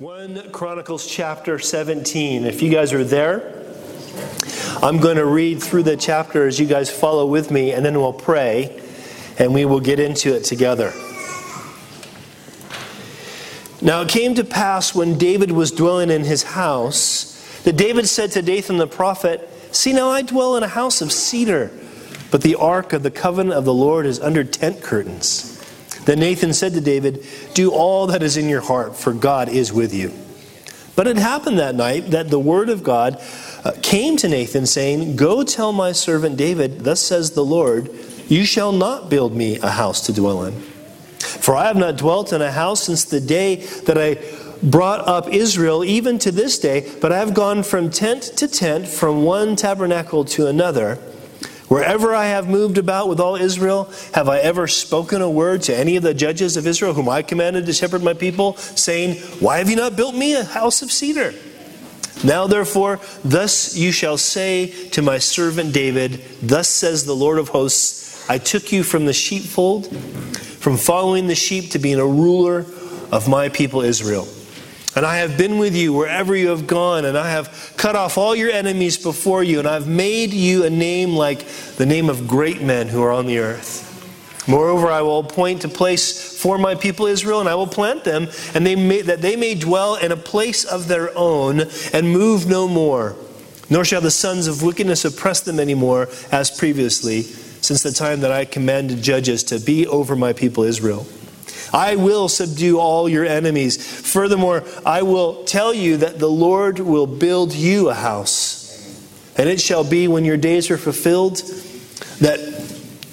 1 Chronicles chapter 17. If you guys are there, I'm going to read through the chapter as you guys follow with me, and then we'll pray and we will get into it together. Now it came to pass when David was dwelling in his house that David said to Nathan the prophet, See, now I dwell in a house of cedar, but the ark of the covenant of the Lord is under tent curtains. Then Nathan said to David, Do all that is in your heart, for God is with you. But it happened that night that the word of God uh, came to Nathan, saying, Go tell my servant David, Thus says the Lord, You shall not build me a house to dwell in. For I have not dwelt in a house since the day that I brought up Israel, even to this day, but I have gone from tent to tent, from one tabernacle to another. Wherever I have moved about with all Israel, have I ever spoken a word to any of the judges of Israel, whom I commanded to shepherd my people, saying, Why have you not built me a house of cedar? Now, therefore, thus you shall say to my servant David, Thus says the Lord of hosts, I took you from the sheepfold, from following the sheep to being a ruler of my people Israel. And I have been with you wherever you have gone, and I have cut off all your enemies before you, and I've made you a name like the name of great men who are on the earth. Moreover, I will appoint a place for my people Israel, and I will plant them, and they may, that they may dwell in a place of their own and move no more. Nor shall the sons of wickedness oppress them any more, as previously, since the time that I commanded judges to be over my people Israel. I will subdue all your enemies. Furthermore, I will tell you that the Lord will build you a house. And it shall be when your days are fulfilled that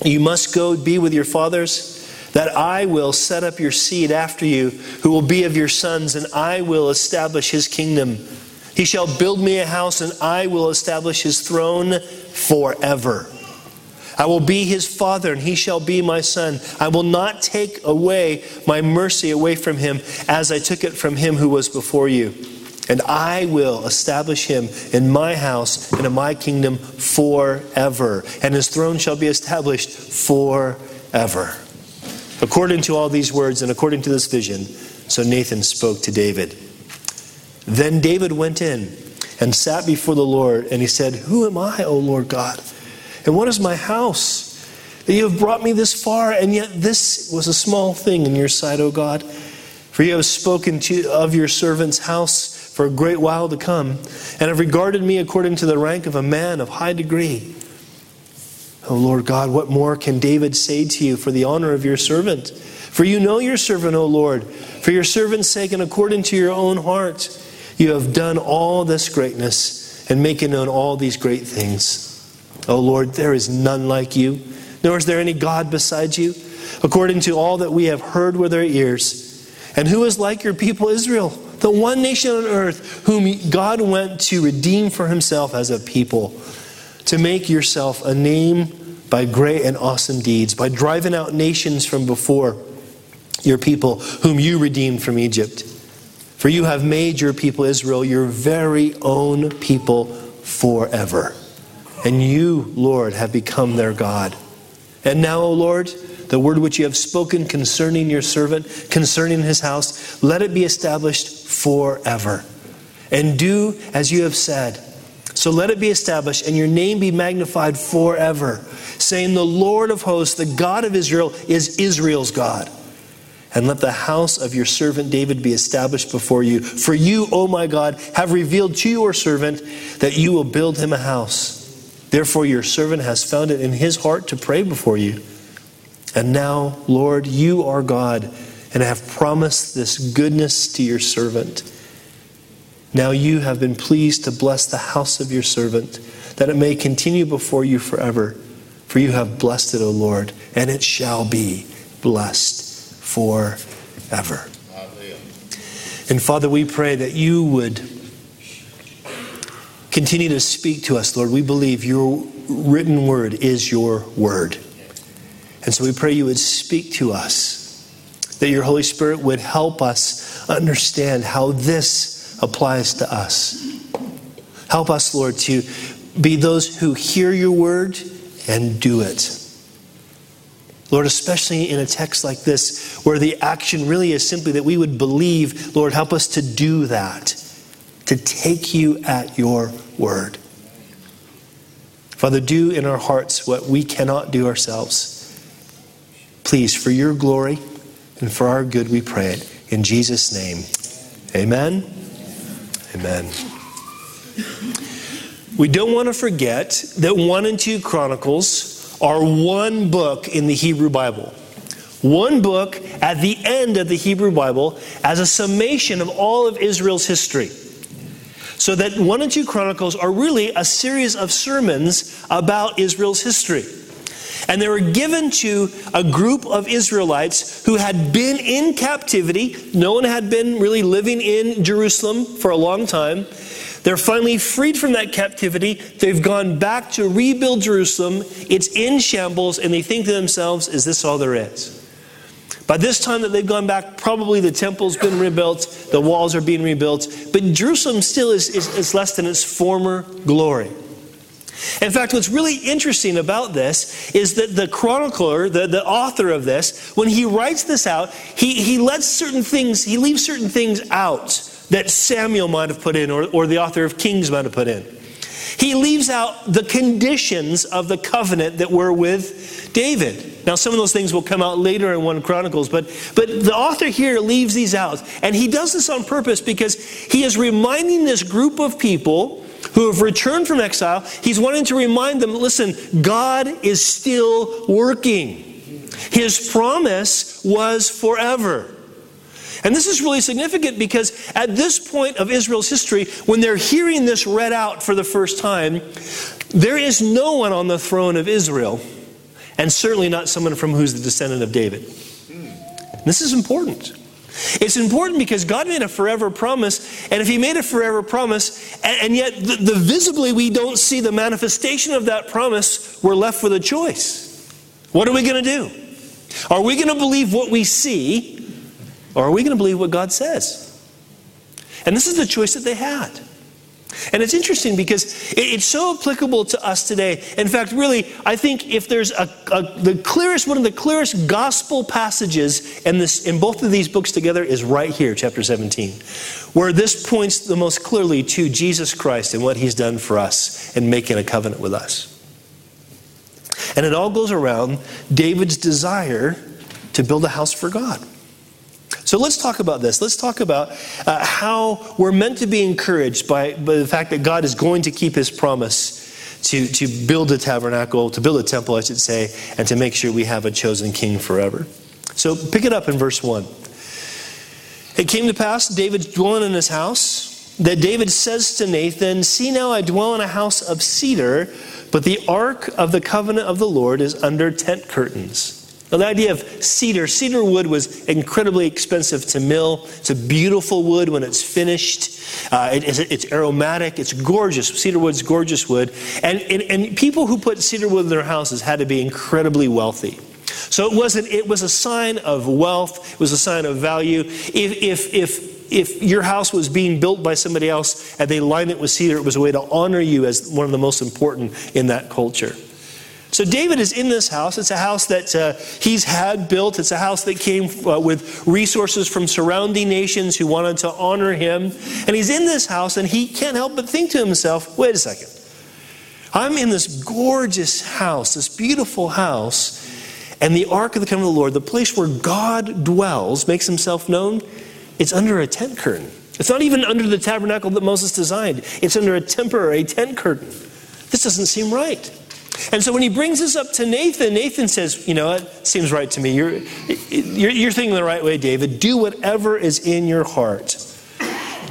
you must go be with your fathers, that I will set up your seed after you, who will be of your sons, and I will establish his kingdom. He shall build me a house, and I will establish his throne forever. I will be his father, and he shall be my son. I will not take away my mercy away from him as I took it from him who was before you. And I will establish him in my house and in my kingdom forever. And his throne shall be established forever. According to all these words and according to this vision, so Nathan spoke to David. Then David went in and sat before the Lord, and he said, Who am I, O Lord God? And what is my house? That you have brought me this far, and yet this was a small thing in your sight, O God. For you have spoken to, of your servant's house for a great while to come, and have regarded me according to the rank of a man of high degree. O Lord God, what more can David say to you for the honor of your servant? For you know your servant, O Lord. For your servant's sake and according to your own heart, you have done all this greatness and making known all these great things. O Lord, there is none like you, nor is there any God beside you, according to all that we have heard with our ears. And who is like your people Israel, the one nation on earth whom God went to redeem for himself as a people, to make yourself a name by great and awesome deeds, by driving out nations from before your people, whom you redeemed from Egypt. For you have made your people Israel your very own people forever. And you, Lord, have become their God. And now, O Lord, the word which you have spoken concerning your servant, concerning his house, let it be established forever. And do as you have said. So let it be established, and your name be magnified forever, saying, The Lord of hosts, the God of Israel, is Israel's God. And let the house of your servant David be established before you. For you, O my God, have revealed to your servant that you will build him a house. Therefore, your servant has found it in his heart to pray before you. And now, Lord, you are God and have promised this goodness to your servant. Now you have been pleased to bless the house of your servant, that it may continue before you forever. For you have blessed it, O Lord, and it shall be blessed forever. And Father, we pray that you would Continue to speak to us, Lord. We believe your written word is your word. And so we pray you would speak to us, that your Holy Spirit would help us understand how this applies to us. Help us, Lord, to be those who hear your word and do it. Lord, especially in a text like this, where the action really is simply that we would believe, Lord, help us to do that, to take you at your word. Father, do in our hearts what we cannot do ourselves. Please, for your glory and for our good, we pray it. In Jesus' name, amen. Amen. We don't want to forget that 1 and 2 Chronicles are one book in the Hebrew Bible. One book at the end of the Hebrew Bible as a summation of all of Israel's history. So that 1 and 2 Chronicles are really a series of sermons about Israel's history. And they were given to a group of Israelites who had been in captivity. No one had been really living in Jerusalem for a long time. They're finally freed from that captivity. They've gone back to rebuild Jerusalem. It's in shambles, and they think to themselves, is this all there is? By this time that they've gone back, probably the temple's been rebuilt, the walls are being rebuilt, but Jerusalem still is, is, is less than its former glory. In fact, what's really interesting about this is that the chronicler, the, the author of this, when he writes this out, he, he lets certain things, he leaves certain things out that Samuel might have put in or, or the author of Kings might have put in. He leaves out the conditions of the covenant that were with David. Now, some of those things will come out later in 1 Chronicles, but, but the author here leaves these out. And he does this on purpose because he is reminding this group of people who have returned from exile, he's wanting to remind them listen, God is still working. His promise was forever. And this is really significant because at this point of Israel's history, when they're hearing this read out for the first time, there is no one on the throne of Israel, and certainly not someone from who's the descendant of David. This is important. It's important because God made a forever promise, and if He made a forever promise, and, and yet the, the visibly we don't see the manifestation of that promise, we're left with a choice. What are we going to do? Are we going to believe what we see, or are we going to believe what God says? And this is the choice that they had. And it's interesting because it's so applicable to us today. In fact, really, I think if there's a, a, the clearest, one of the clearest gospel passages in this in both of these books together is right here, chapter 17, where this points the most clearly to Jesus Christ and what He's done for us and making a covenant with us. And it all goes around David's desire to build a house for God. So let's talk about this. Let's talk about uh, how we're meant to be encouraged by, by the fact that God is going to keep his promise to, to build a tabernacle, to build a temple, I should say, and to make sure we have a chosen king forever. So pick it up in verse 1. It came to pass, David's dwelling in his house, that David says to Nathan, See now, I dwell in a house of cedar, but the ark of the covenant of the Lord is under tent curtains. Now, the idea of cedar, cedar wood was incredibly expensive to mill. It's a beautiful wood when it's finished. Uh, it, it's, it's, aromatic. It's gorgeous. Cedar wood's gorgeous wood. And, and, and people who put cedar wood in their houses had to be incredibly wealthy. So it wasn't, it was a sign of wealth. It was a sign of value. If, if, if, if your house was being built by somebody else and they lined it with cedar, it was a way to honor you as one of the most important in that culture. So David is in this house. It's a house that uh, he's had built. It's a house that came uh, with resources from surrounding nations who wanted to honor him. And he's in this house, and he can't help but think to himself, wait a second. I'm in this gorgeous house, this beautiful house, and the ark of the covenant of the Lord, the place where God dwells, makes himself known, it's under a tent curtain. It's not even under the tabernacle that Moses designed, it's under a temporary tent curtain. This doesn't seem right. And so when he brings this up to Nathan, Nathan says, You know, it seems right to me. You're, you're, you're thinking the right way, David. Do whatever is in your heart.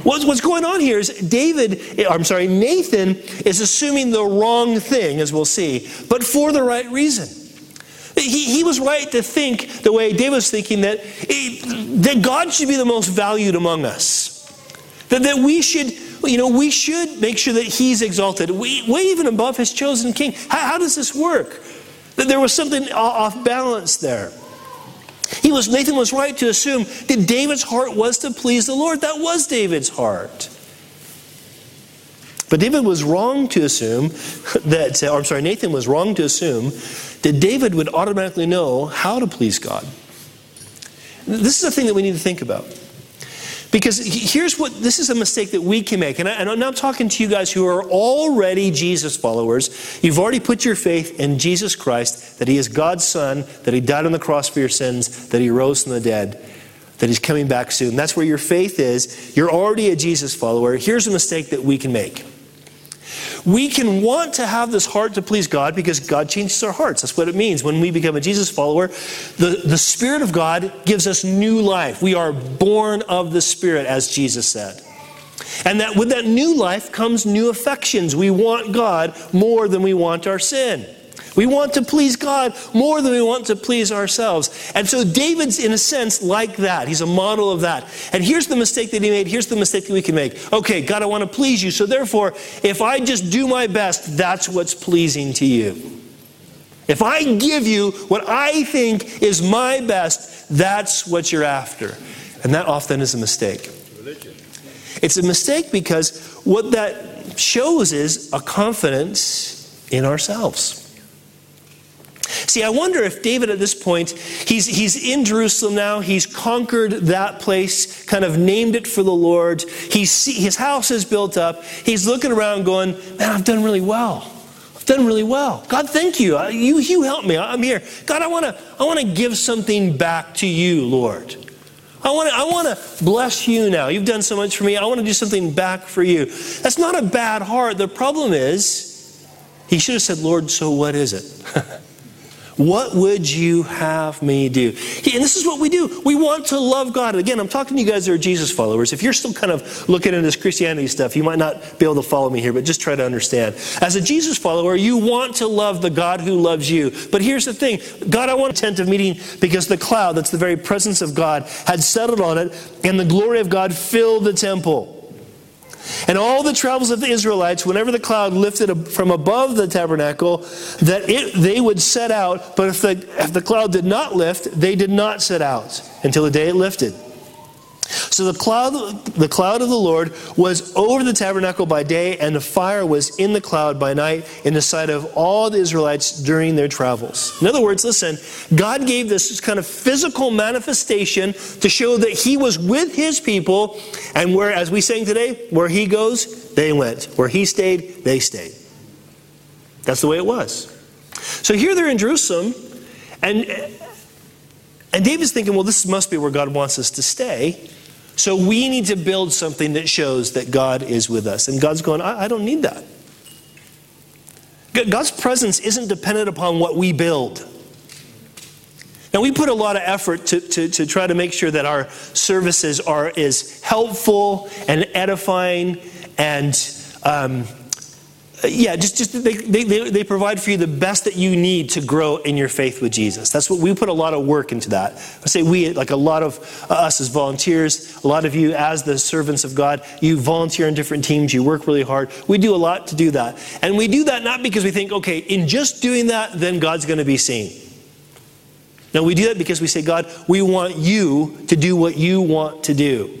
What's going on here is David, I'm sorry, Nathan is assuming the wrong thing, as we'll see, but for the right reason. He, he was right to think the way David was thinking that, eh, that God should be the most valued among us. That, that we should you know, we should make sure that he's exalted, we, way even above his chosen king. How, how does this work? That there was something off balance there. He was Nathan was right to assume that David's heart was to please the Lord. That was David's heart. But David was wrong to assume that, or I'm sorry, Nathan was wrong to assume that David would automatically know how to please God. This is a thing that we need to think about. Because here's what this is a mistake that we can make. And, I, and I'm talking to you guys who are already Jesus followers. You've already put your faith in Jesus Christ, that He is God's Son, that He died on the cross for your sins, that He rose from the dead, that He's coming back soon. That's where your faith is. You're already a Jesus follower. Here's a mistake that we can make. We can want to have this heart to please God because God changes our hearts. That's what it means. When we become a Jesus follower, the, the Spirit of God gives us new life. We are born of the Spirit, as Jesus said. And that with that new life comes new affections. We want God more than we want our sin. We want to please God more than we want to please ourselves. And so David's, in a sense, like that. He's a model of that. And here's the mistake that he made. Here's the mistake that we can make. Okay, God, I want to please you. So therefore, if I just do my best, that's what's pleasing to you. If I give you what I think is my best, that's what you're after. And that often is a mistake. It's a mistake because what that shows is a confidence in ourselves. See, I wonder if David at this point, he's, he's in Jerusalem now, he's conquered that place, kind of named it for the Lord. He's, his house is built up. He's looking around going, Man, I've done really well. I've done really well. God, thank you. You, you help me. I'm here. God, I want to I wanna give something back to you, Lord. I want to I want to bless you now. You've done so much for me. I want to do something back for you. That's not a bad heart. The problem is, he should have said, Lord, so what is it? What would you have me do? And this is what we do. We want to love God. Again, I'm talking to you guys that are Jesus followers. If you're still kind of looking at this Christianity stuff, you might not be able to follow me here, but just try to understand. As a Jesus follower, you want to love the God who loves you. But here's the thing God, I want a tent of meeting because the cloud, that's the very presence of God, had settled on it, and the glory of God filled the temple. And all the travels of the Israelites, whenever the cloud lifted from above the tabernacle, that it, they would set out, but if the, if the cloud did not lift, they did not set out until the day it lifted. So the cloud, the cloud of the Lord was over the tabernacle by day, and the fire was in the cloud by night in the sight of all the Israelites during their travels. In other words, listen, God gave this kind of physical manifestation to show that He was with His people, and where, as we sang today, where He goes, they went. Where He stayed, they stayed. That's the way it was. So here they're in Jerusalem, and and David's thinking, well, this must be where God wants us to stay. So we need to build something that shows that God is with us. And God's going, I, I don't need that. God's presence isn't dependent upon what we build. Now, we put a lot of effort to, to, to try to make sure that our services are as helpful and edifying and um, Uh, yeah, just, just they, they, they provide for you the best that you need to grow in your faith with Jesus. That's what we put a lot of work into that. I say we, like a lot of uh, us as volunteers, a lot of you as the servants of God, you volunteer in different teams, you work really hard. We do a lot to do that. And we do that not because we think, okay, in just doing that, then God's going to be seen. No, we do that because we say, God, we want you to do what you want to do.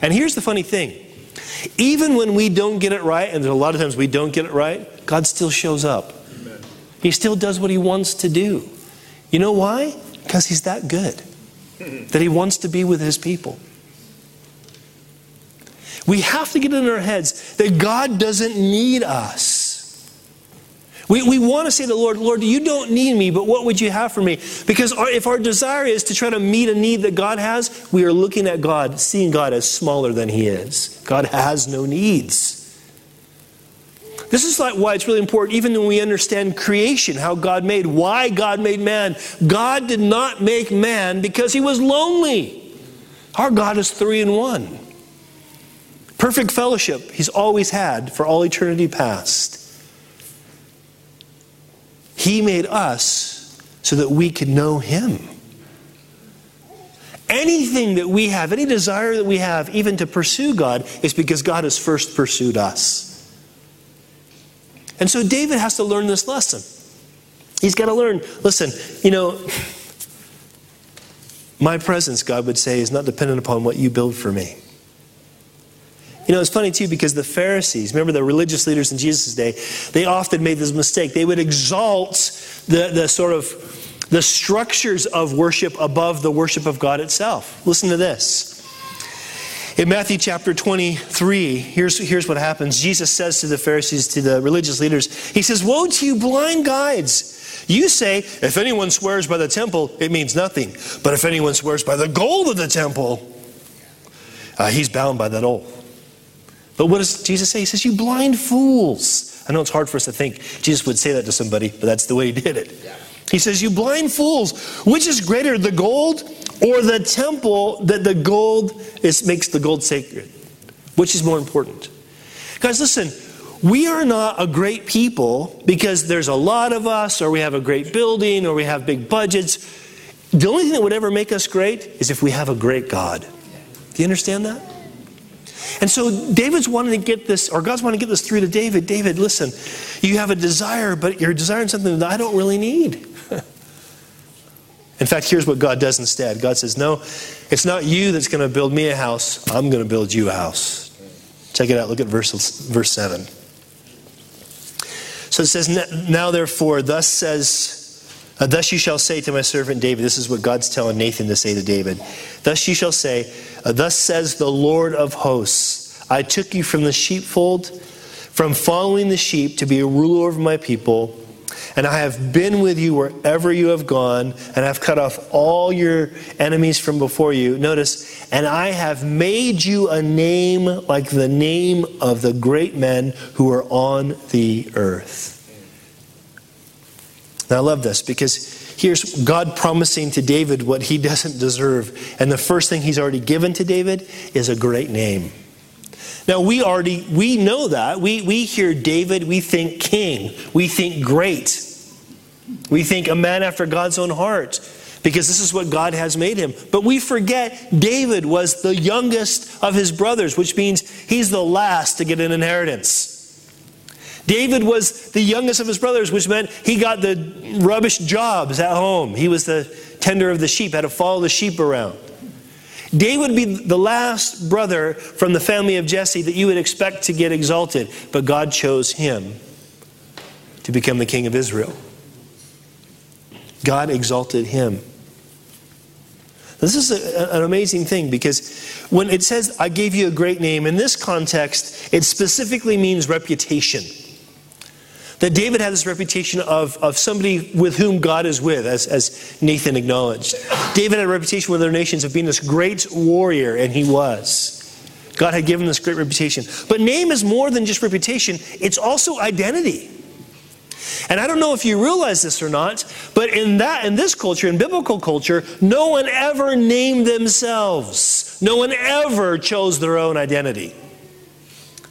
And here's the funny thing even when we don't get it right, and a lot of times we don't get it right, God still shows up. Amen. He still does what He wants to do. You know why? Because He's that good, that He wants to be with His people. We have to get it in our heads that God doesn't need us. We, we want to say to the Lord, Lord, you don't need me, but what would you have for me? Because our, if our desire is to try to meet a need that God has, we are looking at God, seeing God as smaller than He is. God has no needs. This is like why it's really important, even when we understand creation, how God made, why God made man. God did not make man because he was lonely. Our God is three in one. Perfect fellowship he's always had for all eternity past. He made us so that we could know Him. Anything that we have, any desire that we have, even to pursue God, is because God has first pursued us. And so David has to learn this lesson. He's got to learn listen, you know, my presence, God would say, is not dependent upon what you build for me. You know, it's funny too because the Pharisees, remember the religious leaders in Jesus' day, they often made this mistake. They would exalt the, the sort of the structures of worship above the worship of God itself. Listen to this. In Matthew chapter 23, here's, here's what happens. Jesus says to the Pharisees, to the religious leaders, He says, Woe to you, blind guides! You say, if anyone swears by the temple, it means nothing. But if anyone swears by the gold of the temple, uh, he's bound by that oath. But what does Jesus say? He says, You blind fools. I know it's hard for us to think Jesus would say that to somebody, but that's the way he did it. Yeah. He says, You blind fools, which is greater, the gold or the temple that the gold is, makes the gold sacred? Which is more important? Guys, listen, we are not a great people because there's a lot of us, or we have a great building, or we have big budgets. The only thing that would ever make us great is if we have a great God. Do you understand that? And so David's wanting to get this, or God's wanting to get this through to David. David, listen, you have a desire, but you're desiring something that I don't really need. In fact, here's what God does instead God says, No, it's not you that's going to build me a house, I'm going to build you a house. Check it out. Look at verse, verse 7. So it says, Now therefore, thus says, uh, Thus you shall say to my servant David, this is what God's telling Nathan to say to David. Thus you shall say, Thus says the Lord of hosts, I took you from the sheepfold, from following the sheep to be a ruler over my people and I have been with you wherever you have gone, and I've cut off all your enemies from before you. Notice, and I have made you a name like the name of the great men who are on the earth. Now, I love this because here's God promising to David what he doesn't deserve. And the first thing he's already given to David is a great name. Now we already we know that. We we hear David, we think king, we think great. We think a man after God's own heart because this is what God has made him. But we forget David was the youngest of his brothers, which means he's the last to get an inheritance. David was the youngest of his brothers, which meant he got the rubbish jobs at home. He was the tender of the sheep, had to follow the sheep around. David would be the last brother from the family of Jesse that you would expect to get exalted, but God chose him to become the king of Israel. God exalted him. This is a, an amazing thing because when it says, I gave you a great name, in this context, it specifically means reputation. That David had this reputation of, of somebody with whom God is with, as, as Nathan acknowledged. David had a reputation with other nations of being this great warrior, and he was. God had given this great reputation. But name is more than just reputation, it's also identity. And I don't know if you realize this or not, but in that in this culture, in biblical culture, no one ever named themselves. No one ever chose their own identity.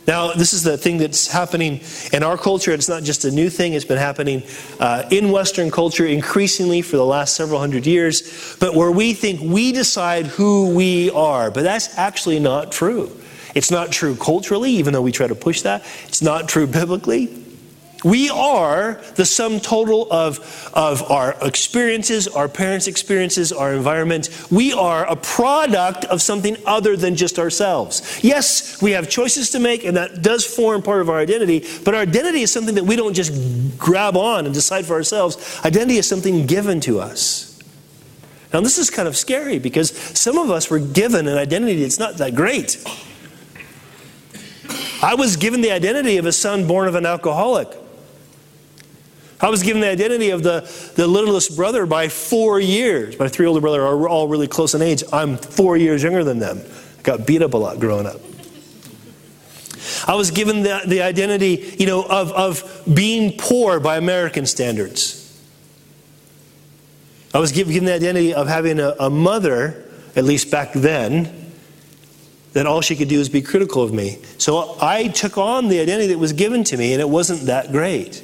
Now, this is the thing that's happening in our culture. It's not just a new thing, it's been happening uh, in Western culture increasingly for the last several hundred years. But where we think we decide who we are. But that's actually not true. It's not true culturally, even though we try to push that. It's not true biblically. We are the sum total of, of our experiences, our parents' experiences, our environment. We are a product of something other than just ourselves. Yes, we have choices to make, and that does form part of our identity, but our identity is something that we don't just grab on and decide for ourselves. Identity is something given to us. Now, this is kind of scary because some of us were given an identity that's not that great. I was given the identity of a son born of an alcoholic. I was given the identity of the, the littlest brother by four years. My three older brothers are all really close in age. I'm four years younger than them. I got beat up a lot growing up. I was given the, the identity, you know, of, of being poor by American standards. I was given the identity of having a, a mother, at least back then, that all she could do is be critical of me. So I took on the identity that was given to me, and it wasn't that great.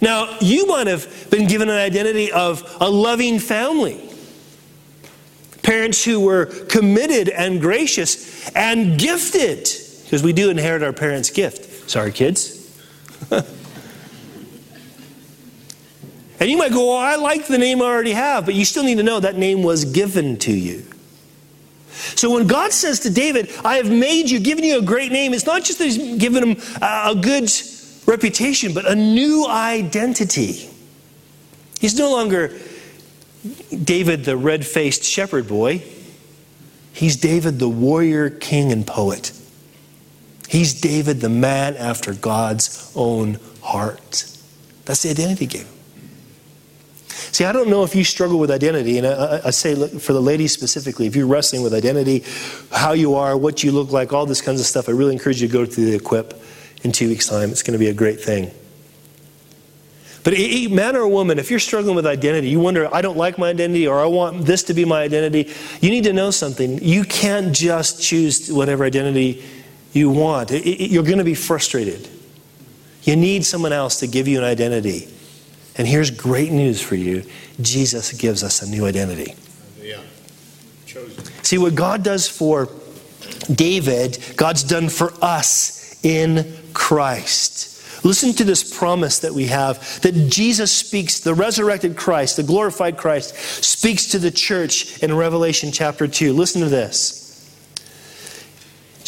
Now, you might have been given an identity of a loving family. Parents who were committed and gracious and gifted, because we do inherit our parents' gift. Sorry, kids. and you might go, Well, I like the name I already have, but you still need to know that name was given to you. So when God says to David, I have made you, given you a great name, it's not just that he's given him a good reputation, but a new identity. He's no longer David, the red faced shepherd boy. He's David, the warrior, king, and poet. He's David, the man after God's own heart. That's the identity game. See, I don't know if you struggle with identity, and I, I, say for the ladies specifically, if you're wrestling with identity, how you are, what you look like, all this kinds of stuff, I really encourage you to go to the Equip in two weeks' time. It's going to be a great thing. But man or woman, if you're struggling with identity, you wonder, I don't like my identity or I want this to be my identity, you need to know something. You can't just choose whatever identity you want. You're going to be frustrated. You need someone else to give you an identity. And here's great news for you Jesus gives us a new identity. Yeah. Chosen. See, what God does for David, God's done for us in Christ. Listen to this promise that we have that Jesus speaks, the resurrected Christ, the glorified Christ, speaks to the church in Revelation chapter 2. Listen to this.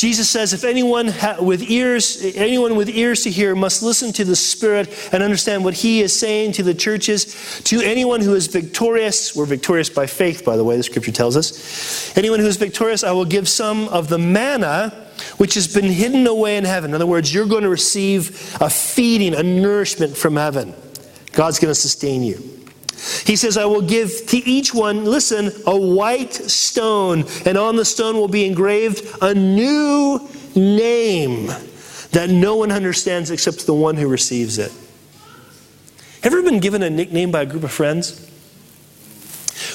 Jesus says, if anyone ha- with ears, anyone with ears to hear must listen to the Spirit and understand what He is saying to the churches. To anyone who is victorious, we're victorious by faith, by the way, the Scripture tells us. Anyone who is victorious, I will give some of the manna which has been hidden away in heaven. In other words, you're going to receive a feeding, a nourishment from heaven. God's going to sustain you. He says, I will give to each one, listen, a white stone, and on the stone will be engraved a new name that no one understands except the one who receives it. Have you ever been given a nickname by a group of friends?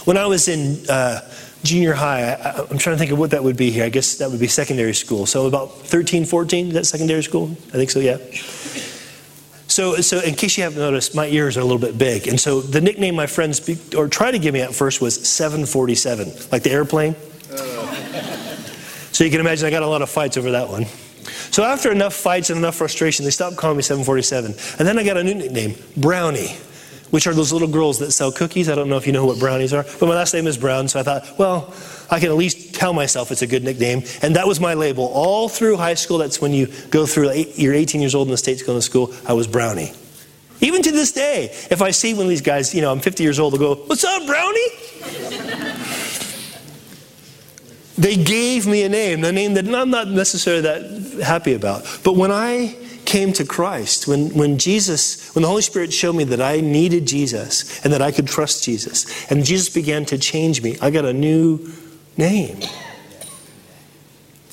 When I was in uh, junior high, I, am trying to think of what that would be here. I guess that would be secondary school. So about 13, 14, is that secondary school? I think so, yeah. So, so in case you haven't noticed, my ears are a little bit big. And so the nickname my friends be, or tried to give me at first was 747, like the airplane. So you can imagine I got a lot of fights over that one. So after enough fights and enough frustration, they stopped calling me 747. And then I got a new nickname, Brownie which are those little girls that sell cookies. I don't know if you know what brownies are, but my last name is Brown, so I thought, well, I can at least tell myself it's a good nickname. And that was my label. All through high school, that's when you go through, you're 18 years old in the States going to school, I was Brownie. Even to this day, if I see one of these guys, you know, I'm 50 years old, they'll go, What's up, Brownie? they gave me a name, a name that I'm not necessarily that happy about. But when I came to Christ, when, when Jesus, when the Holy Spirit showed me that I needed Jesus and that I could trust Jesus, and Jesus began to change me, I got a new name.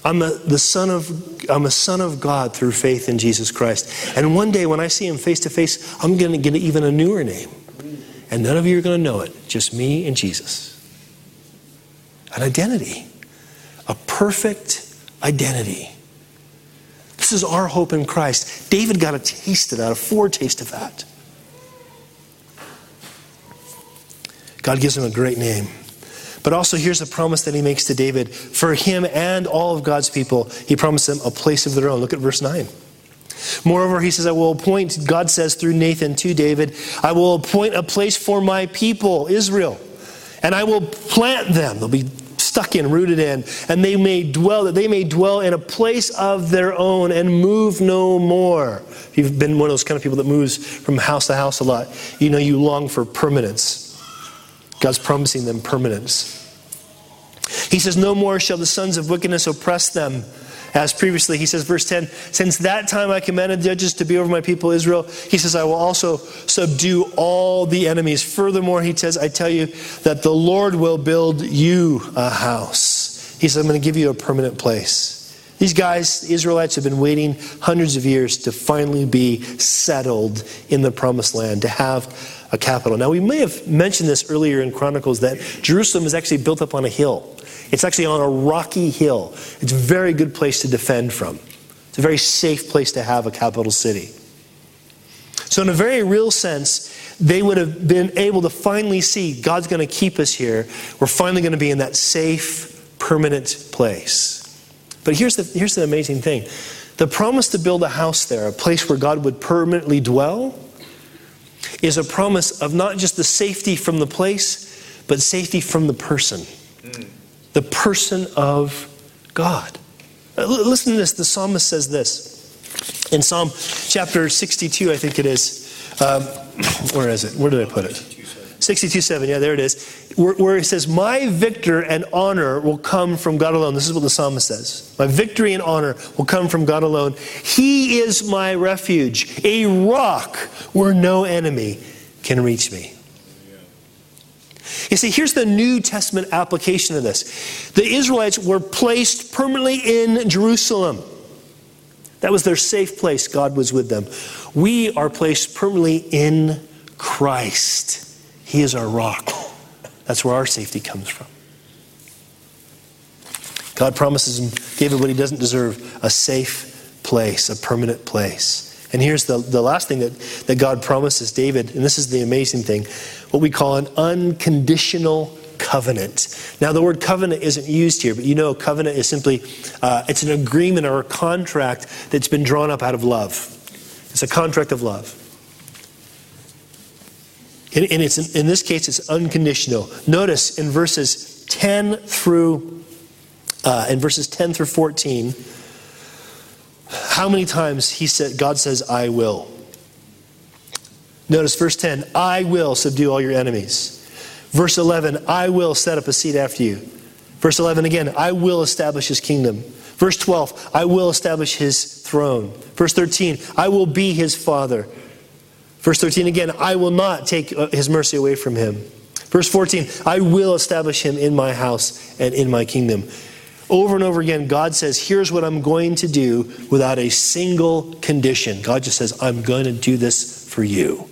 I'm a, the son of, I'm a son of God through faith in Jesus Christ. And one day when I see him face to face, I'm going to get even a newer name. And none of you are going to know it, just me and Jesus. An identity, a perfect identity. This is our hope in Christ. David got a taste of that, a foretaste of that. God gives him a great name. But also, here's a promise that he makes to David. For him and all of God's people, he promised them a place of their own. Look at verse 9. Moreover, he says, I will appoint, God says through Nathan to David, I will appoint a place for my people, Israel, and I will plant them. They'll be stuck in, rooted in, and they may dwell, that they may dwell in a place of their own and move no more. If you've been one of those kind of people that moves from house to house a lot, you know you long for permanence. God's promising them permanence. He says, No more shall the sons of wickedness oppress them. As previously, he says, verse 10, since that time I commanded judges to be over my people Israel, he says, I will also subdue all the enemies. Furthermore, he says, I tell you that the Lord will build you a house. He says, I'm going to give you a permanent place. These guys, the Israelites, have been waiting hundreds of years to finally be settled in the promised land, to have a capital. Now, we may have mentioned this earlier in Chronicles that Jerusalem is actually built up on a hill. It's actually on a rocky hill. It's a very good place to defend from. It's a very safe place to have a capital city. So, in a very real sense, they would have been able to finally see God's going to keep us here. We're finally going to be in that safe, permanent place. But here's the, here's the amazing thing the promise to build a house there, a place where God would permanently dwell, is a promise of not just the safety from the place, but safety from the person. The person of God. Uh, listen to this. The psalmist says this in Psalm chapter 62, I think it is. Um, where is it? Where did I put it? 62 7. Yeah, there it is. Where, where he says, My victor and honor will come from God alone. This is what the psalmist says. My victory and honor will come from God alone. He is my refuge, a rock where no enemy can reach me. You see, here's the New Testament application of this. The Israelites were placed permanently in Jerusalem. That was their safe place. God was with them. We are placed permanently in Christ. He is our rock. That's where our safety comes from. God promises him, David what he doesn't deserve a safe place, a permanent place. And here's the, the last thing that, that God promises David, and this is the amazing thing what we call an unconditional covenant. Now, the word covenant isn't used here, but you know, covenant is simply uh, it's an agreement or a contract that's been drawn up out of love. It's a contract of love. And, and it's in this case, it's unconditional. Notice in verses 10 through uh, in verses 10 through 14 how many times he said, God says, I will. Notice verse 10 I will subdue all your enemies. Verse 11 I will set up a seat after you. Verse 11 again I will establish his kingdom. Verse 12 I will establish his throne. Verse 13 I will be his father. Verse 13 again I will not take uh, his mercy away from him. Verse 14 I will establish him in my house and in my kingdom. Over and over again, God says, Here's what I'm going to do without a single condition. God just says, I'm going to do this for you.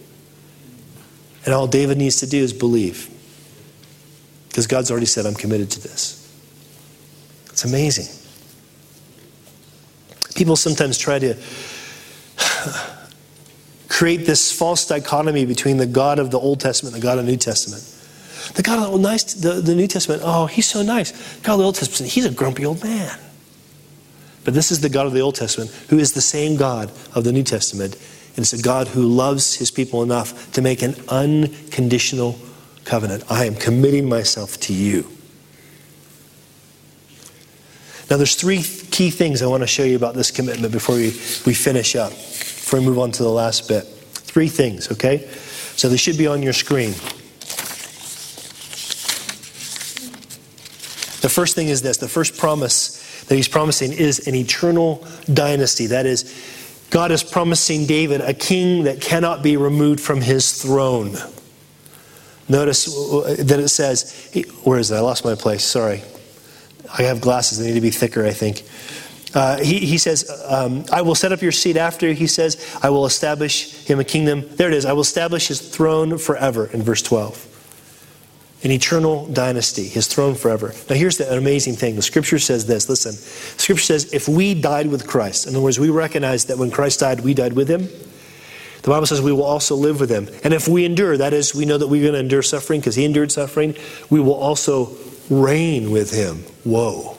And all David needs to do is believe. Because God's already said, I'm committed to this. It's amazing. People sometimes try to create this false dichotomy between the God of the Old Testament and the God of the New Testament. The God of the, nice, the, the New Testament, oh, he's so nice. God of the Old Testament, he's a grumpy old man. But this is the God of the Old Testament, who is the same God of the New Testament. And it's a God who loves his people enough to make an unconditional covenant. I am committing myself to you. Now, there's three key things I want to show you about this commitment before we, we finish up, before we move on to the last bit. Three things, okay? So they should be on your screen. The first thing is this the first promise that he's promising is an eternal dynasty. That is, God is promising David a king that cannot be removed from his throne. Notice that it says, where is it? I lost my place. Sorry. I have glasses. They need to be thicker, I think. Uh, he, he says, um, I will set up your seat after. He says, I will establish him a kingdom. There it is. I will establish his throne forever in verse 12 an eternal dynasty, his throne forever. Now, here's the amazing thing. The scripture says this listen, scripture says, if we died with Christ, in other words, we recognize that when Christ died, we died with him. The Bible says we will also live with him. And if we endure, that is, we know that we're going to endure suffering because he endured suffering, we will also reign with him. Whoa.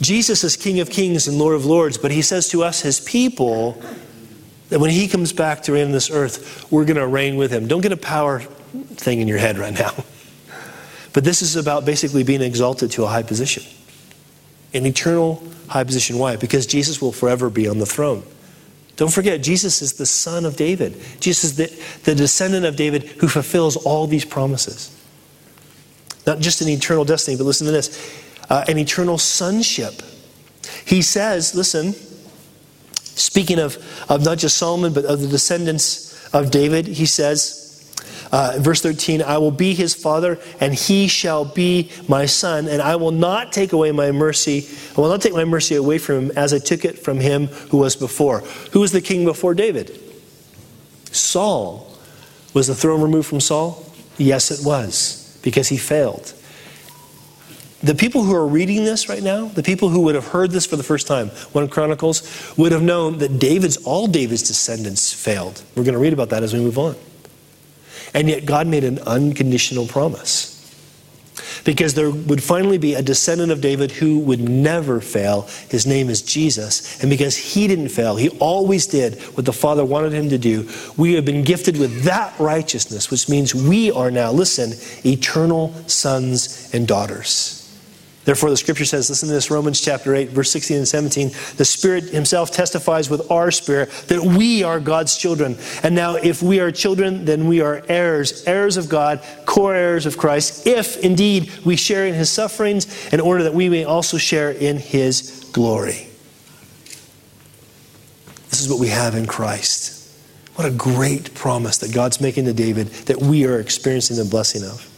Jesus is King of Kings and Lord of Lords, but he says to us, his people, that when he comes back to reign on this earth, we're going to reign with him. Don't get a power thing in your head right now. But this is about basically being exalted to a high position, an eternal high position. Why? Because Jesus will forever be on the throne. Don't forget, Jesus is the son of David. Jesus is the, the descendant of David who fulfills all these promises. Not just an eternal destiny, but listen to this uh, an eternal sonship. He says, listen, speaking of, of not just Solomon, but of the descendants of David, he says, uh, verse 13, I will be his father, and he shall be my son, and I will not take away my mercy. I will not take my mercy away from him as I took it from him who was before. Who was the king before David? Saul. Was the throne removed from Saul? Yes, it was, because he failed. The people who are reading this right now, the people who would have heard this for the first time, 1 Chronicles, would have known that David's all David's descendants failed. We're going to read about that as we move on. And yet God made an unconditional promise. because there would finally be a descendant of David who would never fail. His name is Jesus. And because he didn't fail, he always did what the Father wanted him to do. We have been gifted with that righteousness, which means we are now, listen, eternal sons and daughters. Therefore, the scripture says, listen to this Romans chapter 8, verse 16 and 17. The Spirit Himself testifies with our spirit that we are God's children. And now, if we are children, then we are heirs, heirs of God, co heirs of Christ, if indeed we share in His sufferings, in order that we may also share in His glory. This is what we have in Christ. What a great promise that God's making to David that we are experiencing the blessing of.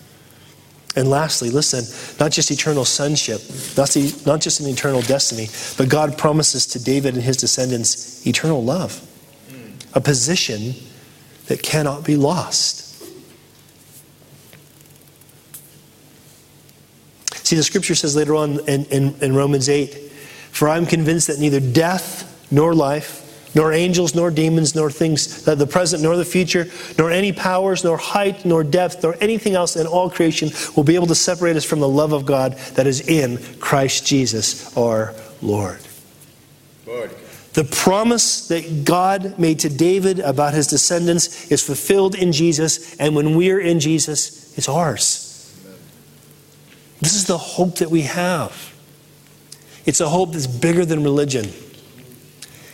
And lastly, listen, not just eternal sonship, not, not just an eternal destiny, but God promises to David and his descendants eternal love, a position that cannot be lost. See, the scripture says later on in, in, in Romans 8, For I'm convinced that neither death nor life, nor angels, nor demons, nor things, uh, the present, nor the future, nor any powers, nor height, nor depth, nor anything else in all creation will be able to separate us from the love of God that is in Christ Jesus our Lord. Lord. The promise that God made to David about his descendants is fulfilled in Jesus, and when we're in Jesus, it's ours. This is the hope that we have. It's a hope that's bigger than religion.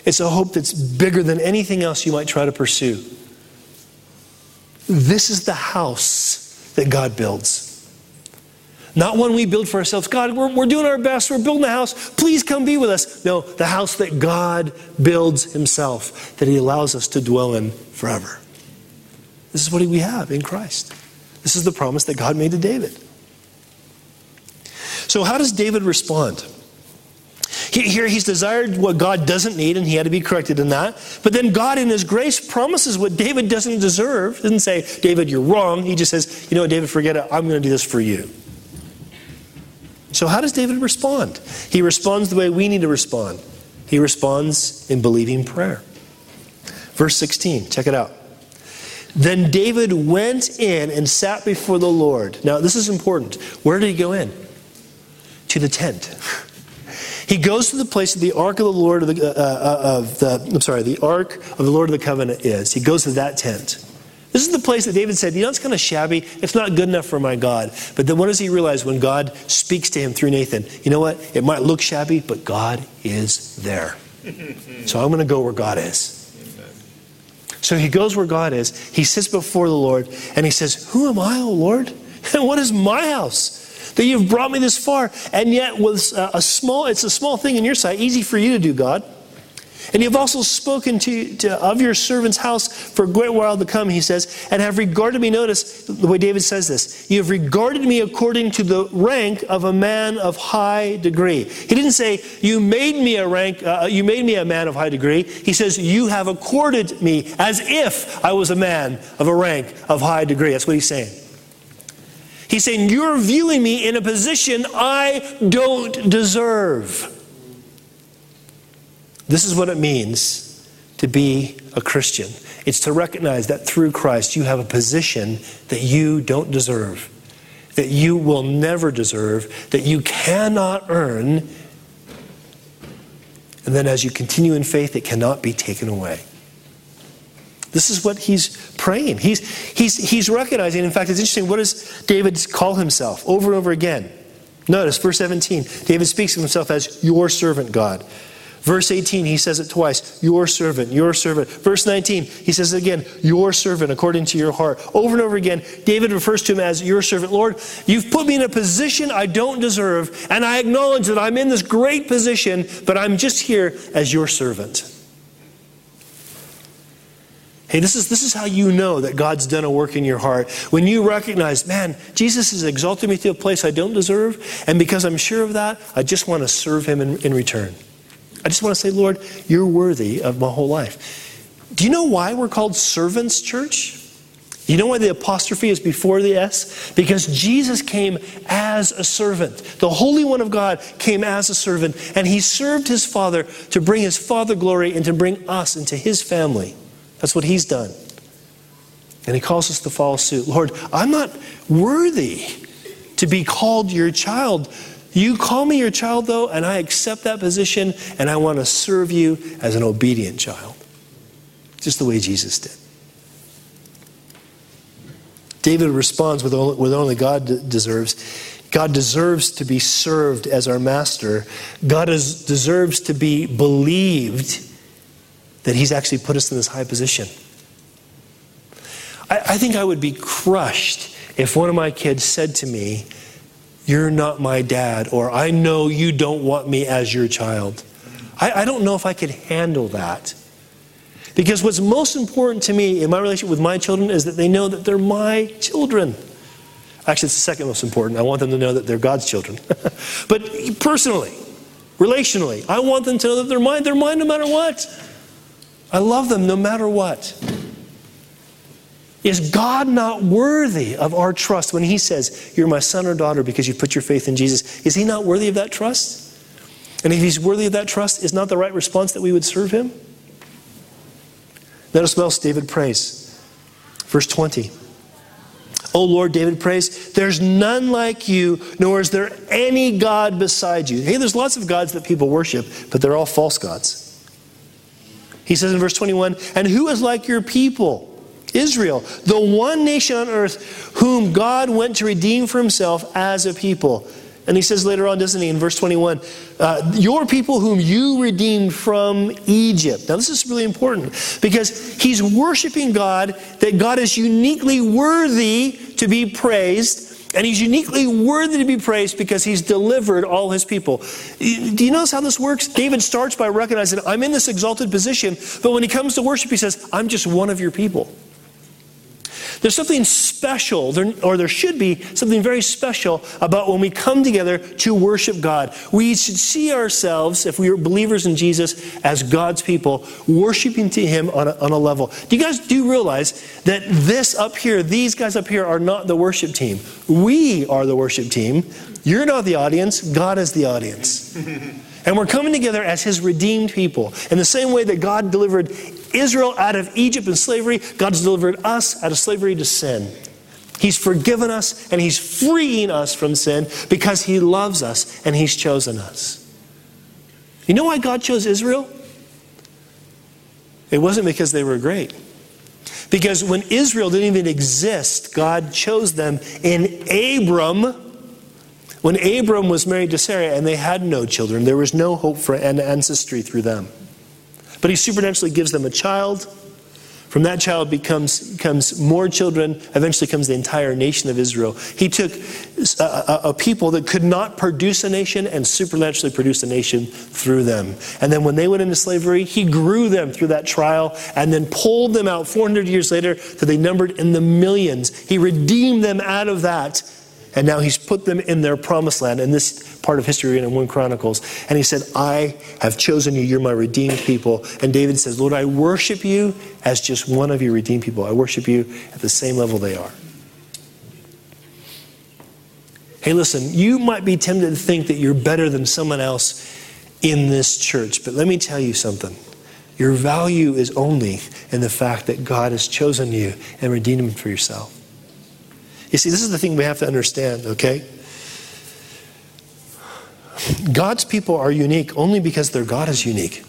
It's a hope that's bigger than anything else you might try to pursue. This is the house that God builds. Not one we build for ourselves. God, we're, we're doing our best. We're building a house. Please come be with us. No, the house that God builds Himself, that He allows us to dwell in forever. This is what we have in Christ. This is the promise that God made to David. So, how does David respond? Here he's desired what God doesn't need, and he had to be corrected in that. But then God, in his grace, promises what David doesn't deserve. He Doesn't say, David, you're wrong. He just says, you know what, David, forget it. I'm going to do this for you. So, how does David respond? He responds the way we need to respond. He responds in believing prayer. Verse 16, check it out. Then David went in and sat before the Lord. Now, this is important. Where did he go in? To the tent. He goes to the place that the ark of the Lord of the, uh, uh, of the I'm sorry, the ark of the Lord of the covenant is. He goes to that tent. This is the place that David said, you know, it's kind of shabby. It's not good enough for my God. But then what does he realize when God speaks to him through Nathan? You know what? It might look shabby, but God is there. So I'm going to go where God is. So he goes where God is. He sits before the Lord and he says, Who am I, O Lord? And what is my house? That you've brought me this far. And yet, with a small, it's a small thing in your sight, easy for you to do, God. And you've also spoken to, to, of your servant's house for a great while to come, he says, and have regarded me. Notice the way David says this. You have regarded me according to the rank of a man of high degree. He didn't say, You made me a rank, uh, you made me a man of high degree. He says, You have accorded me as if I was a man of a rank of high degree. That's what he's saying. He's saying, You're viewing me in a position I don't deserve. This is what it means to be a Christian it's to recognize that through Christ you have a position that you don't deserve, that you will never deserve, that you cannot earn. And then as you continue in faith, it cannot be taken away. This is what he's praying. He's, he's, he's recognizing, in fact, it's interesting, what does David call himself over and over again? Notice, verse 17, David speaks of himself as your servant, God. Verse 18, he says it twice your servant, your servant. Verse 19, he says it again, your servant, according to your heart. Over and over again, David refers to him as your servant. Lord, you've put me in a position I don't deserve, and I acknowledge that I'm in this great position, but I'm just here as your servant. Hey, this is, this is how you know that God's done a work in your heart. When you recognize, man, Jesus has exalted me to a place I don't deserve, and because I'm sure of that, I just want to serve him in, in return. I just want to say, Lord, you're worthy of my whole life. Do you know why we're called servants, church? You know why the apostrophe is before the S? Because Jesus came as a servant. The Holy One of God came as a servant, and he served his Father to bring his Father glory and to bring us into his family. That's what he's done. And he calls us to follow suit. Lord, I'm not worthy to be called your child. You call me your child, though, and I accept that position, and I want to serve you as an obedient child. Just the way Jesus did. David responds with only, with only God deserves. God deserves to be served as our master. God is, deserves to be believed that He's actually put us in this high position. I, I think I would be crushed if one of my kids said to me, You're not my dad, or I know you don't want me as your child. I, I don't know if I could handle that. Because what's most important to me in my relationship with my children is that they know that they're my children. Actually, it's the second most important. I want them to know that they're God's children. but personally, relationally, I want them to know that they're mine. They're mine no matter what. I love them no matter what. Is God not worthy of our trust when He says, You're my son or daughter because you put your faith in Jesus? Is He not worthy of that trust? And if He's worthy of that trust, is not the right response that we would serve Him? Notice what else David prays. Verse 20. Oh Lord, David prays, there's none like you, nor is there any God beside you. Hey, there's lots of gods that people worship, but they're all false gods. He says in verse 21 And who is like your people? Israel, the one nation on earth whom God went to redeem for himself as a people. And he says later on, doesn't he, in verse 21, uh, your people whom you redeemed from Egypt. Now, this is really important because he's worshiping God, that God is uniquely worthy to be praised. And he's uniquely worthy to be praised because he's delivered all his people. Do you notice how this works? David starts by recognizing, I'm in this exalted position, but when he comes to worship, he says, I'm just one of your people. There's something special, or there should be something very special about when we come together to worship God. We should see ourselves, if we are believers in Jesus, as God's people, worshiping to Him on a, on a level. Do you guys do realize that this up here, these guys up here, are not the worship team? We are the worship team. You're not the audience, God is the audience. And we're coming together as His redeemed people. In the same way that God delivered Israel out of Egypt and slavery, God's delivered us out of slavery to sin. He's forgiven us and He's freeing us from sin because He loves us and He's chosen us. You know why God chose Israel? It wasn't because they were great. Because when Israel didn't even exist, God chose them in Abram. When Abram was married to Sarah and they had no children, there was no hope for an ancestry through them. But he supernaturally gives them a child. From that child becomes, becomes more children, eventually comes the entire nation of Israel. He took a, a, a, people that could not produce a nation and supernaturally produced a nation through them. And then when they went into slavery, he grew them through that trial and then pulled them out 400 years later that they numbered in the millions. He redeemed them out of that and now he's put them in their promised land. And this part of history in 1 Chronicles. And he said, I have chosen you. You're my redeemed people. And David says, Lord, I worship you as just one of your redeemed people. I worship you at the same level they are. Hey, listen, you might be tempted to think that you're better than someone else in this church. But let me tell you something. Your value is only in the fact that God has chosen you and redeemed him for yourself. You see, this is the thing we have to understand, okay? God's people are unique only because their God is unique.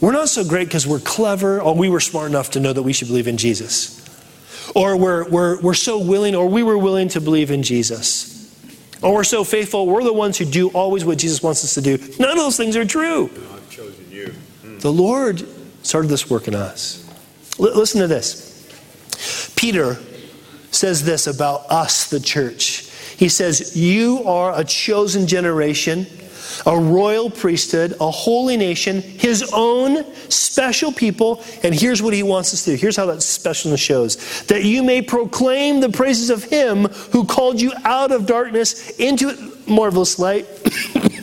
We're not so great because we're clever or we were smart enough to know that we should believe in Jesus. Or we're, we're, we're so willing or we were willing to believe in Jesus. Or we're so faithful, we're the ones who do always what Jesus wants us to do. None of those things are true. I've chosen you. Mm. The Lord started this work in us. L- listen to this. Peter says this about us, the church. He says, You are a chosen generation, a royal priesthood, a holy nation, his own special people. And here's what he wants us to do. Here's how that specialness shows that you may proclaim the praises of him who called you out of darkness into marvelous light.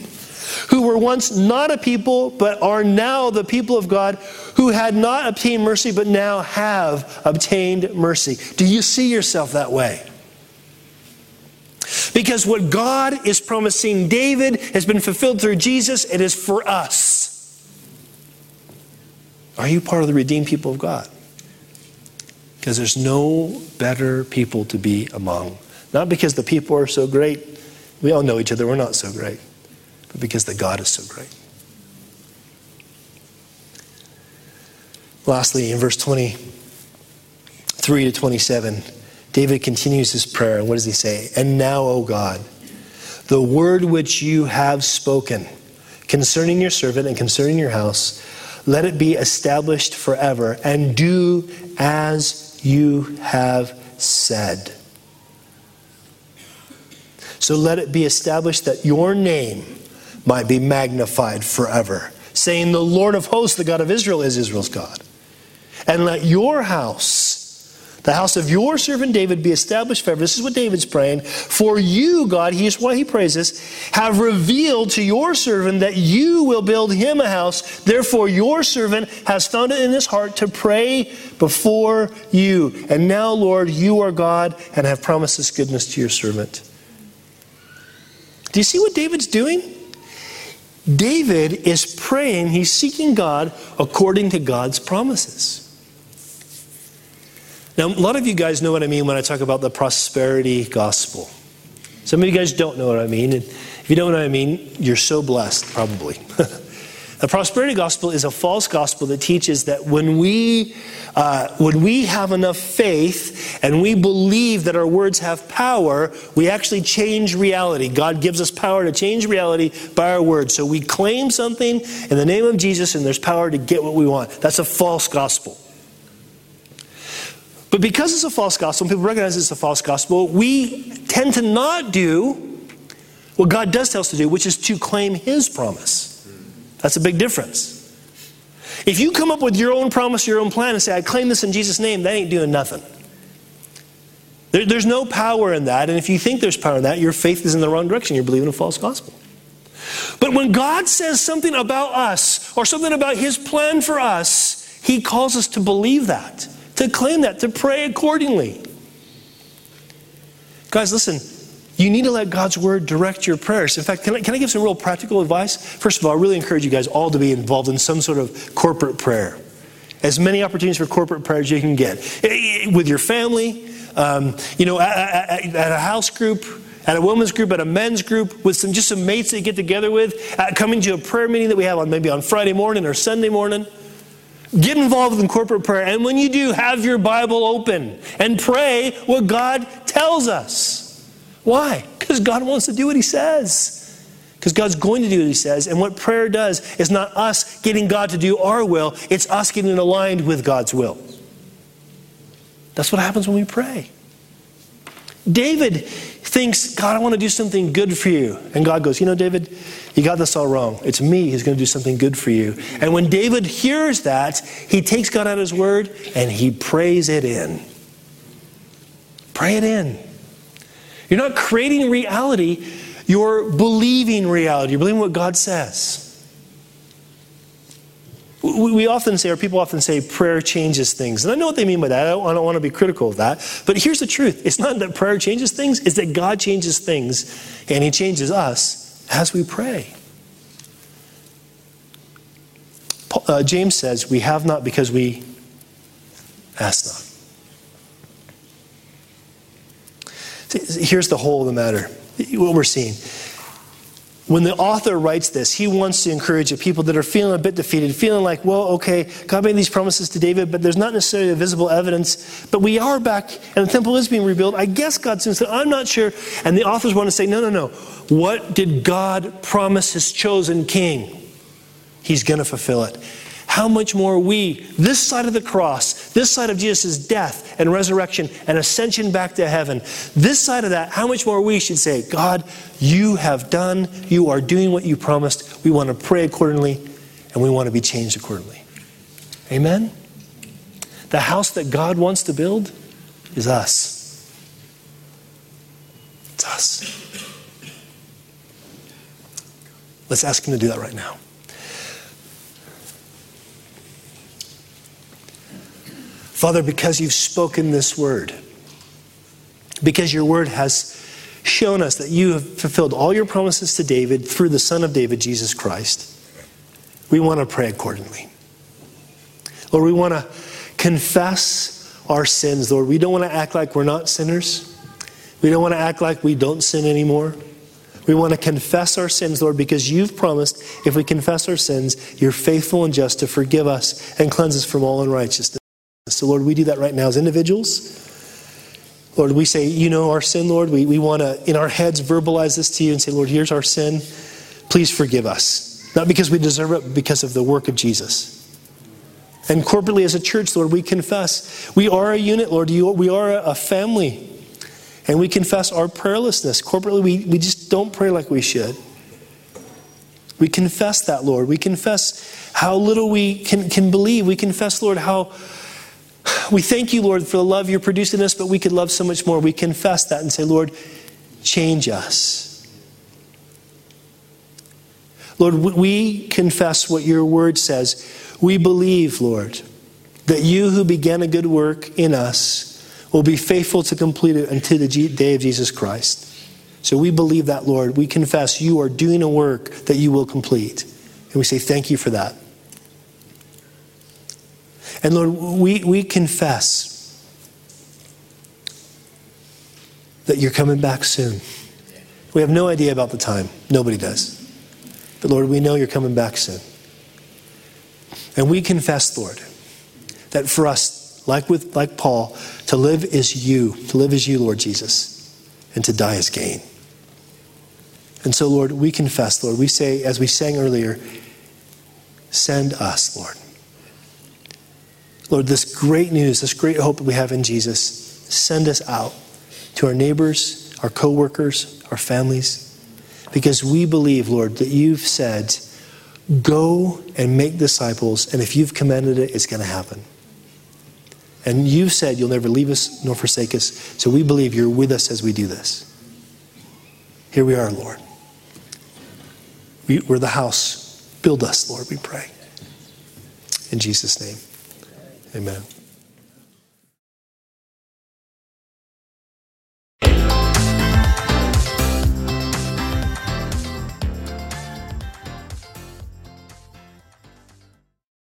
who were once not a people, but are now the people of God, who had not obtained mercy, but now have obtained mercy. Do you see yourself that way? Because what God is promising David has been fulfilled through Jesus, it is for us. Are you part of the redeemed people of God? Because there's no better people to be among Not because the people are so great. We all know each other, we're not so great. But because the God is so great. Lastly, in verse 23 to 27, David continues his prayer. And what does he say? And now, O God, the word which you have spoken concerning your servant and concerning your house, let it be established forever, and do as you have said. So let it be established that your name might be magnified forever, saying, The Lord of hosts, the God of Israel, is Israel's God. And let your house, the house of your servant David, be established forever. This is what David's praying. For you, God, here's why he praises, have revealed to your servant that you will build him a house. Therefore, your servant has found it in his heart to pray before you. And now, Lord, you are God and have promised this goodness to your servant. Do you see what David's doing? David is praying, he's seeking God according to God's promises. Now, a lot of you guys know what I mean when I talk about the prosperity gospel. Some of you guys don't know what I mean. And if you don't know what I mean, you're so blessed, probably. the prosperity gospel is a false gospel that teaches that when we, uh, when we have enough faith and we believe that our words have power, we actually change reality. God gives us power to change reality by our words. So we claim something in the name of Jesus and there's power to get what we want. That's a false gospel. But because it's a false gospel, people recognize it's a false gospel, we tend to not do what God does tell us to do, which is to claim His promise. That's a big difference. If you come up with your own promise, your own plan, and say, I claim this in Jesus' name, that ain't doing nothing. There, there's no power in that. And if you think there's power in that, your faith is in the wrong direction. You're believing a false gospel. But when God says something about us or something about His plan for us, He calls us to believe that to claim that, to pray accordingly. Guys, listen, you need to let God's word direct your prayers. In fact, can I, can I give some real practical advice? First of all, I really encourage you guys all to be involved in some sort of corporate prayer. As many opportunities for corporate prayer as you can get. With your family, um, you know, at, at, at, a house group, at a women's group, at a men's group, with some just some mates that you get together with, coming to a prayer meeting that we have on maybe on Friday morning or Sunday morning. Get involved in corporate prayer. And when you do, have your Bible open and pray what God tells us. Why? Because God wants to do what He says. Because God's going to do what He says. And what prayer does is not us getting God to do our will, it's us getting aligned with God's will. That's what happens when we pray. David thinks, God, I want to do something good for you. And God goes, You know, David, you got this all wrong. It's me who's going to do something good for you. And when David hears that, he takes God at his word and he prays it in. Pray it in. You're not creating reality, you're believing reality. You're believing what God says. We often say, or people often say, prayer changes things. And I know what they mean by that. I don't, I don't, want to be critical of that. But here's the truth it's not that prayer changes things, it's that God changes things and He changes us as we pray. Uh, James says, We have not because we ask not. See, here's the whole of the matter what we're seeing when the author writes this, he wants to encourage the people that are feeling a bit defeated, feeling like, well, okay, God made these promises to David, but there's not necessarily visible evidence. But we are back, and the temple is being rebuilt. I guess God soon said, I'm not sure. And the authors want to say, no, no, no. What did God promise his chosen king? He's going to fulfill it how much more we, this side of the cross, this side of Jesus' death and resurrection and ascension back to heaven, this side of that, how much more we should say, God, you have done, you are doing what you promised. We want to pray accordingly and we want to be changed accordingly. Amen? The house that God wants to build is us. It's us. Let's ask Him to do that right now. Father, because you've spoken this word, because your word has shown us that you have fulfilled all your promises to David through the Son of David, Jesus Christ, we want to pray accordingly. Lord, we want to confess our sins, Lord. We don't want to act like we're not sinners. We don't want to act like we don't sin anymore. We want to confess our sins, Lord, because you've promised if we confess our sins, you're faithful and just to forgive us and cleanse us from all unrighteousness. So, Lord, we do that right now as individuals. Lord, we say, you know our sin, Lord. We, we want to, in our heads, verbalize this to you and say, Lord, here's our sin. Please forgive us. Not because we deserve it, but because of the work of Jesus. And corporately as a church, Lord, we confess we are a unit, Lord. We are a family. And we confess our prayerlessness. Corporately, we, we just don't pray like we should. We confess that, Lord. We confess how little we can, can believe. We confess, Lord, how we thank you, Lord, for the love you're producing in us, but we could love so much more. We confess that and say, Lord, change us. Lord, we confess what your word says. We believe, Lord, that you who began a good work in us will be faithful to complete it until the day of Jesus Christ. So we believe that, Lord. We confess you are doing a work that you will complete. And we say thank you for that. And Lord, we, we confess that you're coming back soon. We have no idea about the time. Nobody does. But Lord, we know you're coming back soon. And we confess, Lord, that for us, like with like Paul, to live is you. To live is you, Lord Jesus. And to die is gain. And so, Lord, we confess, Lord, we say, as we sang earlier, send us, Lord. Lord, this great news, this great hope that we have in Jesus, send us out to our neighbors, our coworkers, our families, because we believe, Lord, that you've said, go and make disciples, and if you've commanded it, it's going to happen. And you've said you'll never leave us nor forsake us, so we believe you're with us as we do this. Here we are, Lord. We, are the house. Build us, Lord, we pray. In Jesus' name. Amen.